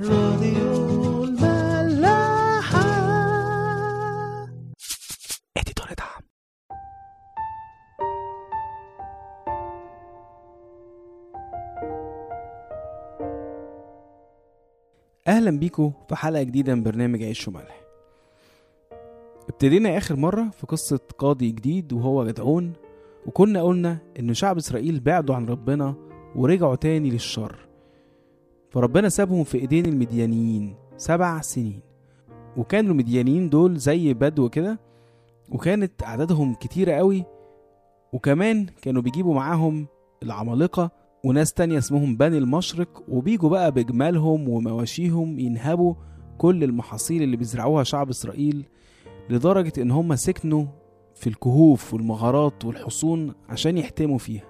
راديو الملاحة. اديتور دعم أهلا بيكم في حلقة جديدة من برنامج عيش وملح. ابتدينا آخر مرة في قصة قاضي جديد وهو جدعون وكنا قلنا إن شعب إسرائيل بعدوا عن ربنا ورجعوا تاني للشر. فربنا سابهم في إيدين المديانيين سبع سنين. وكانوا المديانيين دول زي بدو كده وكانت أعدادهم كتيرة قوي وكمان كانوا بيجيبوا معاهم العمالقة وناس تانية اسمهم بني المشرق وبيجوا بقى بجمالهم ومواشيهم ينهبوا كل المحاصيل اللي بيزرعوها شعب إسرائيل لدرجة إن هم سكنوا في الكهوف والمغارات والحصون عشان يحتموا فيها.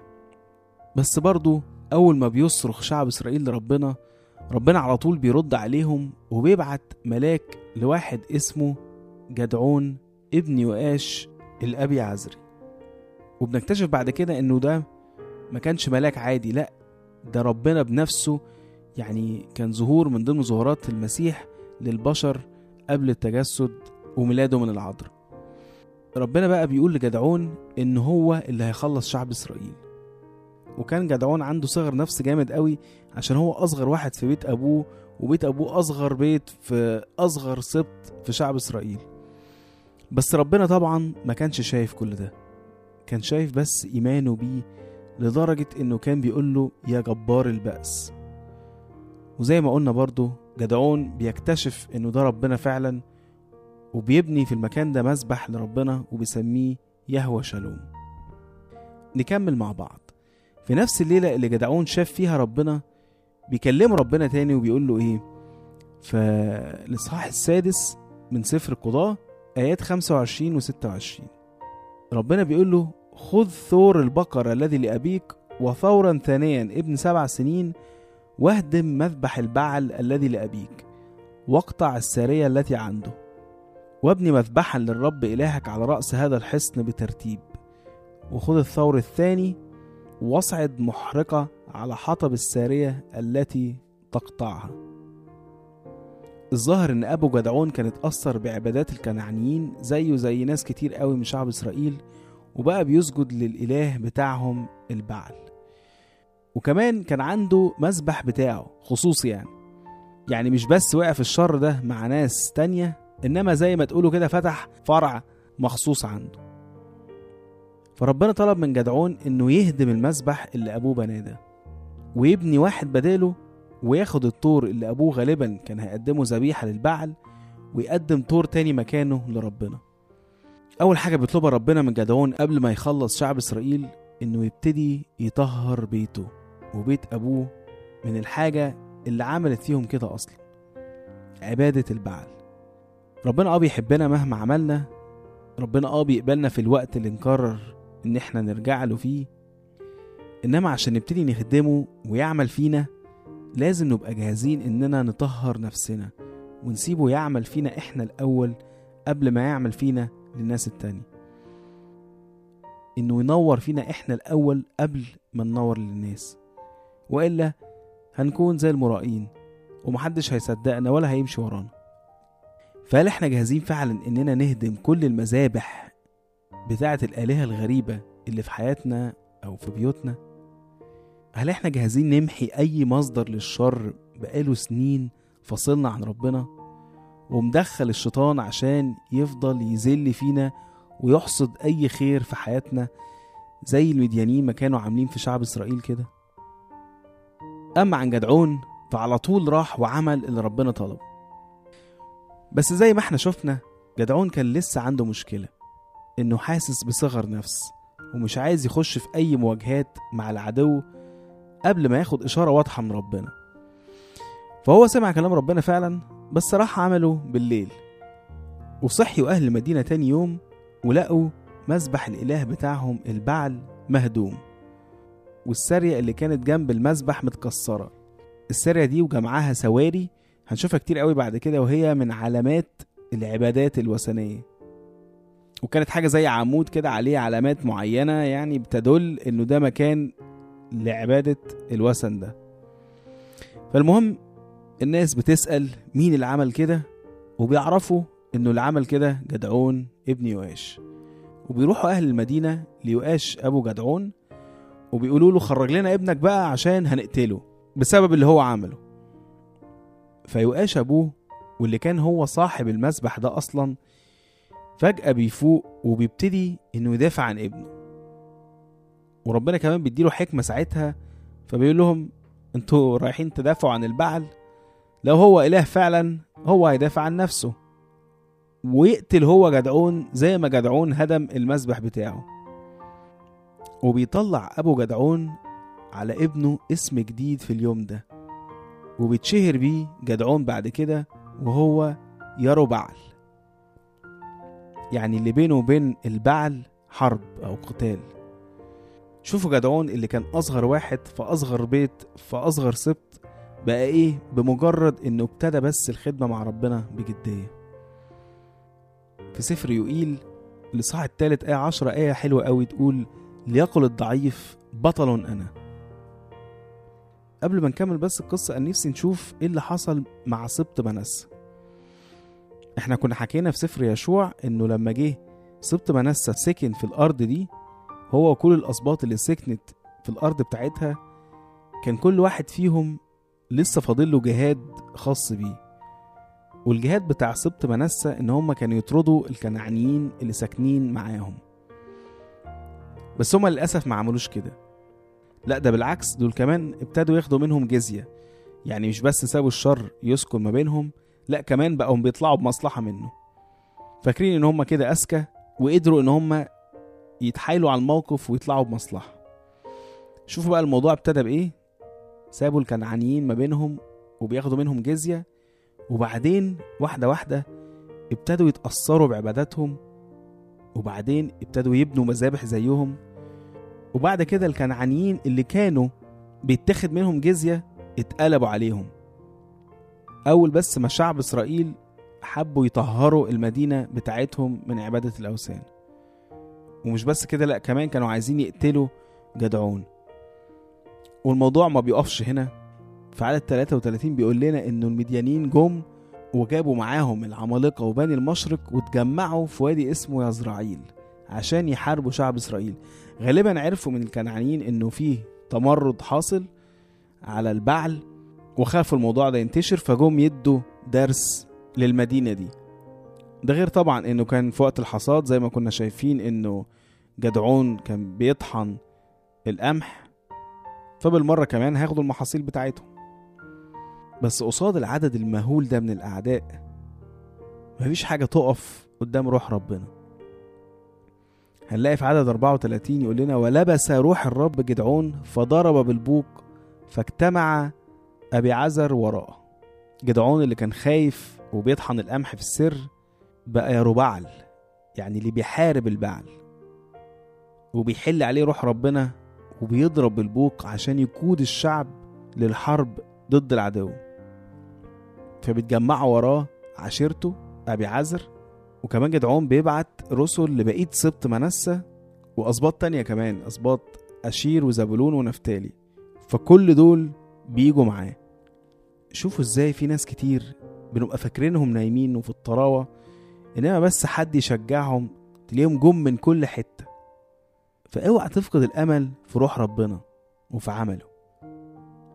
بس برضو أول ما بيصرخ شعب إسرائيل لربنا ربنا على طول بيرد عليهم وبيبعت ملاك لواحد اسمه جدعون ابن يؤاش الأبي عزري. وبنكتشف بعد كده إنه ده ما كانش ملاك عادي لأ ده ربنا بنفسه يعني كان ظهور من ضمن ظهورات المسيح للبشر قبل التجسد وميلاده من العذراء ربنا بقى بيقول لجدعون إن هو اللي هيخلص شعب إسرائيل. وكان جدعون عنده صغر نفس جامد قوي عشان هو أصغر واحد في بيت أبوه وبيت أبوه أصغر بيت في أصغر سبط في شعب إسرائيل. بس ربنا طبعا ما كانش شايف كل ده. كان شايف بس إيمانه بيه لدرجة إنه كان بيقول له يا جبار البأس. وزي ما قلنا برضو جدعون بيكتشف إنه ده ربنا فعلا وبيبني في المكان ده مسبح لربنا وبيسميه يهوى شالوم. نكمل مع بعض. في نفس الليلة اللي جدعون شاف فيها ربنا بيكلمه ربنا تاني وبيقول له إيه؟ فالإصحاح السادس من سفر القضاء آيات 25 و 26 ربنا بيقول له خذ ثور البقر الذي لأبيك وثورا ثانيا ابن سبع سنين واهدم مذبح البعل الذي لأبيك واقطع السارية التي عنده وابني مذبحا للرب إلهك على رأس هذا الحصن بترتيب وخذ الثور الثاني واصعد محرقة على حطب السارية التي تقطعها. الظاهر إن أبو جدعون كان اتأثر بعبادات الكنعانيين زيه زي ناس كتير قوي من شعب إسرائيل وبقى بيسجد للإله بتاعهم البعل. وكمان كان عنده مسبح بتاعه خصوصي يعني. يعني مش بس وقع في الشر ده مع ناس تانية إنما زي ما تقولوا كده فتح فرع مخصوص عنده. فربنا طلب من جدعون إنه يهدم المسبح اللي أبوه بناه ده. ويبني واحد بداله وياخد الطور اللي أبوه غالبا كان هيقدمه ذبيحة للبعل ويقدم طور تاني مكانه لربنا. أول حاجة بيطلبها ربنا من جدعون قبل ما يخلص شعب إسرائيل إنه يبتدي يطهر بيته وبيت أبوه من الحاجة اللي عملت فيهم كده أصلا عبادة البعل. ربنا آه بيحبنا مهما عملنا ربنا آه بيقبلنا في الوقت اللي نقرر إن إحنا نرجع له فيه. إنما عشان نبتدي نخدمه ويعمل فينا لازم نبقى جاهزين إننا نطهر نفسنا ونسيبه يعمل فينا إحنا الأول قبل ما يعمل فينا للناس التانية إنه ينور فينا إحنا الأول قبل ما ننور للناس. وإلا هنكون زي المرائين ومحدش هيصدقنا ولا هيمشي ورانا. فهل إحنا جاهزين فعلا إننا نهدم كل المذابح بتاعة الآلهة الغريبة اللي في حياتنا أو في بيوتنا؟ هل إحنا جاهزين نمحي أي مصدر للشر بقاله سنين فصلنا عن ربنا؟ ومدخل الشيطان عشان يفضل يذل فينا ويحصد أي خير في حياتنا زي المديانين ما كانوا عاملين في شعب إسرائيل كده؟ أما عن جدعون فعلى طول راح وعمل اللي ربنا طلبه بس زي ما إحنا شفنا جدعون كان لسه عنده مشكلة إنه حاسس بصغر نفس ومش عايز يخش في أي مواجهات مع العدو قبل ما ياخد إشارة واضحة من ربنا. فهو سمع كلام ربنا فعلا بس راح عمله بالليل. وصحيوا أهل المدينة تاني يوم ولقوا مسبح الإله بتاعهم البعل مهدوم. والسارية اللي كانت جنب المسبح متكسرة. السارية دي وجمعها سواري هنشوفها كتير قوي بعد كده وهي من علامات العبادات الوثنية. وكانت حاجة زي عمود كده عليه علامات معينة يعني بتدل إنه ده مكان لعبادة الوثن ده. فالمهم الناس بتسأل مين اللي عمل كده؟ وبيعرفوا إنه اللي عمل كده جدعون ابن يؤاش وبيروحوا أهل المدينة ليؤاش أبو جدعون وبيقولوا له خرج لنا ابنك بقى عشان هنقتله بسبب اللي هو عمله. فيؤاش أبوه واللي كان هو صاحب المسبح ده أصلا فجأة بيفوق وبيبتدي إنه يدافع عن ابنه. وربنا كمان بيديله حكمة ساعتها فبيقول لهم أنتوا رايحين تدافعوا عن البعل؟ لو هو إله فعلا هو هيدافع عن نفسه. ويقتل هو جدعون زي ما جدعون هدم المسبح بتاعه. وبيطلع أبو جدعون على ابنه اسم جديد في اليوم ده. وبيتشهر بيه جدعون بعد كده وهو يارو بعل. يعني اللي بينه وبين البعل حرب أو قتال. شوفوا جدعون اللي كان أصغر واحد في أصغر بيت في أصغر سبط بقى إيه؟ بمجرد إنه ابتدى بس الخدمة مع ربنا بجدية. في سفر يوئيل الإصحاح التالت آية عشرة آية حلوة قوي تقول ليقل الضعيف بطل أنا. قبل ما نكمل بس القصة أنا نفسي نشوف إيه اللي حصل مع سبط منسى إحنا كنا حكينا في سفر يشوع إنه لما جه سبط منسى سكن في الأرض دي هو وكل الأسباط اللي سكنت في الأرض بتاعتها كان كل واحد فيهم لسه فاضل له جهاد خاص بيه. والجهاد بتاع سبط منسى إن هم كانوا يطردوا الكنعانيين اللي ساكنين معاهم. بس هم للأسف ما عملوش كده. لا ده بالعكس دول كمان ابتدوا ياخدوا منهم جزية. يعني مش بس سابوا الشر يسكن ما بينهم لا كمان بقوا بيطلعوا بمصلحة منه. فاكرين إن هم كده أذكى وقدروا إن هم يتحايلوا على الموقف ويطلعوا بمصلحة. شوفوا بقى الموضوع ابتدى بإيه. سابوا الكنعانيين ما بينهم وبياخدوا منهم جزية وبعدين واحدة واحدة ابتدوا يتأثروا بعباداتهم وبعدين ابتدوا يبنوا مذابح زيهم. وبعد كده الكنعانيين اللي كانوا بيتاخد منهم جزية اتقلبوا عليهم. أول بس ما شعب إسرائيل حبوا يطهروا المدينة بتاعتهم من عبادة الأوثان. ومش بس كده لأ كمان كانوا عايزين يقتلوا جدعون. والموضوع ما بيقفش هنا. في عدد 33 بيقول لنا انه المديانين جم وجابوا معاهم العمالقة وبني المشرق واتجمعوا في وادي اسمه يزرعيل عشان يحاربوا شعب إسرائيل. غالبا عرفوا من الكنعانيين إنه فيه تمرد حاصل على البعل وخافوا الموضوع ده ينتشر فجم يدوا درس للمدينة دي. ده غير طبعا إنه كان في وقت الحصاد زي ما كنا شايفين إنه جدعون كان بيطحن القمح فبالمرة كمان هياخدوا المحاصيل بتاعتهم. بس قصاد العدد المهول ده من الأعداء مفيش حاجة تقف قدام روح ربنا. هنلاقي في عدد 34 يقول لنا ولبس روح الرب جدعون فضرب بالبوق فاجتمع أبي عزر وراءه. جدعون اللي كان خايف وبيطحن القمح في السر بقى يربعل يعني اللي بيحارب البعل. وبيحل عليه روح ربنا وبيضرب بالبوق عشان يقود الشعب للحرب ضد العدو. فبيتجمعوا وراه عشيرته أبي عزر وكمان جدعون بيبعت رسل لبقية سبط منسى وأسباط تانية كمان أسباط أشير وزبولون ونفتالي. فكل دول بيجوا معاه. شوفوا إزاي في ناس كتير بنبقى فاكرينهم نايمين وفي الطراوة إنما بس حد يشجعهم تلاقيهم جم من كل حتة. فأوعى تفقد الأمل في روح ربنا وفي عمله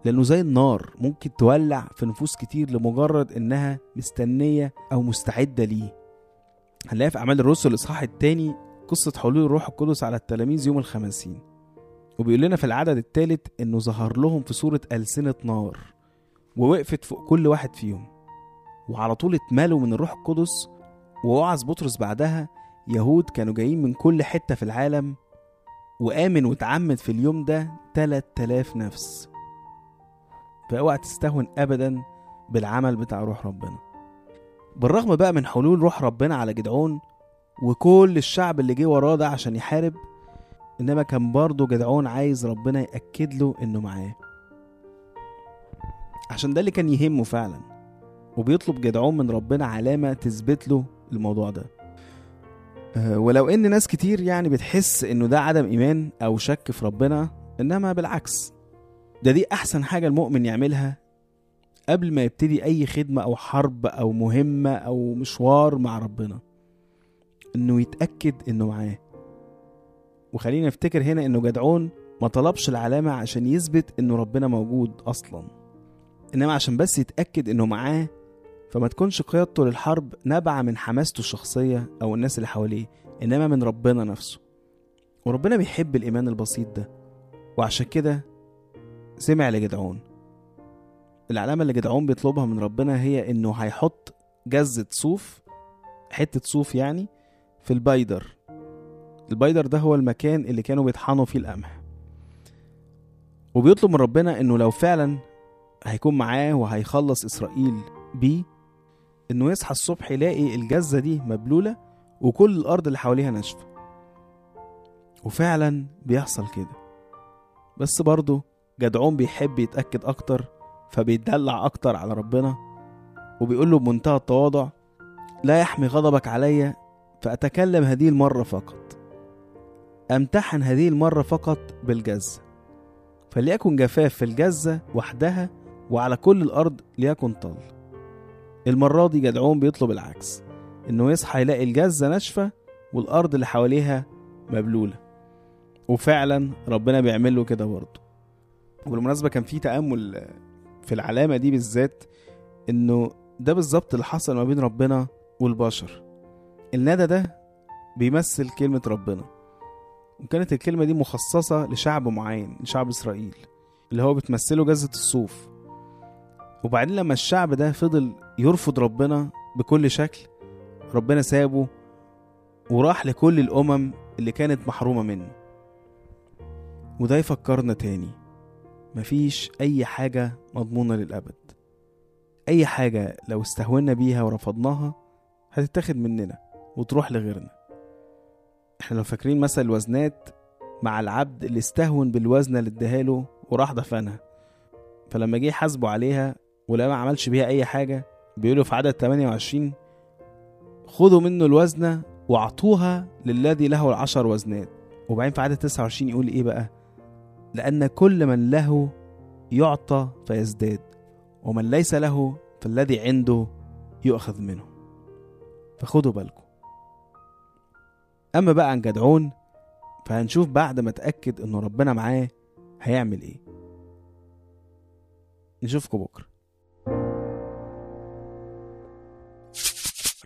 لأنه زي النار ممكن تولع في نفوس كتير لمجرد إنها مستنية أو مستعدة ليه. هنلاقي في أعمال الرسل الإصحاح التاني قصة حلول الروح القدس على التلاميذ يوم الخمسين وبيقول لنا في العدد الثالث إنه ظهر لهم في صورة ألسنة نار. ووقفت فوق كل واحد فيهم وعلى طول اتمالوا من الروح القدس ووعظ بطرس بعدها يهود كانوا جايين من كل حتة في العالم وآمن واتعمد في اليوم ده 3000 نفس. فأوعى تستهون ابدا بالعمل بتاع روح ربنا. بالرغم بقى من حلول روح ربنا على جدعون وكل الشعب اللي جه وراه ده عشان يحارب إنما كان برضه جدعون عايز ربنا يأكد له إنه معاه. عشان ده اللي كان يهمه فعلا. وبيطلب جدعون من ربنا علامة تثبت له الموضوع ده. أه ولو إن ناس كتير يعني بتحس إنه ده عدم إيمان أو شك في ربنا إنما بالعكس. ده دي أحسن حاجة المؤمن يعملها قبل ما يبتدي أي خدمة أو حرب أو مهمة أو مشوار مع ربنا. إنه يتأكد إنه معاه. وخلينا نفتكر هنا إنه جدعون ما طلبش العلامة عشان يثبت إنه ربنا موجود أصلا. إنما عشان بس يتأكد إنه معاه فما تكونش قيادته للحرب نابعة من حماسته الشخصية أو الناس اللي حواليه إنما من ربنا نفسه. وربنا بيحب الإيمان البسيط ده. وعشان كده سمع لجدعون. العلامة اللي جدعون بيطلبها من ربنا هي إنه هيحط جزة صوف حتة صوف يعني في البايدر البايدر ده هو المكان اللي كانوا بيطحنوا فيه القمح. وبيطلب من ربنا إنه لو فعلا هيكون معاه وهيخلص إسرائيل بيه إنه يصحى الصبح يلاقي الجزة دي مبلولة وكل الأرض اللي حواليها ناشفة. وفعلا بيحصل كده. بس برضه جدعون بيحب يتأكد أكتر فبيتدلع أكتر على ربنا وبيقول له بمنتهى التواضع لا يحمي غضبك عليا فأتكلم هذه المرة فقط. أمتحن هذه المرة فقط بالجزة. فليكن جفاف في الجزة وحدها وعلى كل الأرض ليكن طل. المرة دي جدعون بيطلب العكس إنه يصحى يلاقي الجزة ناشفة والأرض اللي حواليها مبلولة. وفعلا ربنا بيعمل له كده برضه. وبالمناسبة كان في تأمل في العلامة دي بالذات إنه ده بالظبط اللي حصل ما بين ربنا والبشر. الندى ده بيمثل كلمة ربنا. وكانت الكلمة دي مخصصة لشعب معين لشعب إسرائيل اللي هو بتمثله جزة الصوف. وبعدين لما الشعب ده فضل يرفض ربنا بكل شكل ربنا سابه وراح لكل الأمم اللي كانت محرومة منه. وده يفكرنا تاني مفيش أي حاجة مضمونة للأبد. أي حاجة لو استهونا بيها ورفضناها هتتاخد مننا وتروح لغيرنا. إحنا لو فاكرين مثل الوزنات مع العبد اللي استهون بالوزنة اللي اداهاله وراح دفنها فلما جه يحاسبه عليها ولما ما عملش بيها أي حاجة. بيقولوا في عدد 28 خذوا منه الوزنة وأعطوها للذي له العشر وزنات. وبعدين في عدد 29 يقول إيه بقى؟ لأن كل من له يعطى فيزداد ومن ليس له فالذي عنده يؤخذ منه. فخدوا بالكم. أما بقى عن جدعون فهنشوف بعد ما أتأكد إنه ربنا معاه هيعمل إيه. نشوفكم بكرة.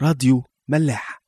راديو ملاح.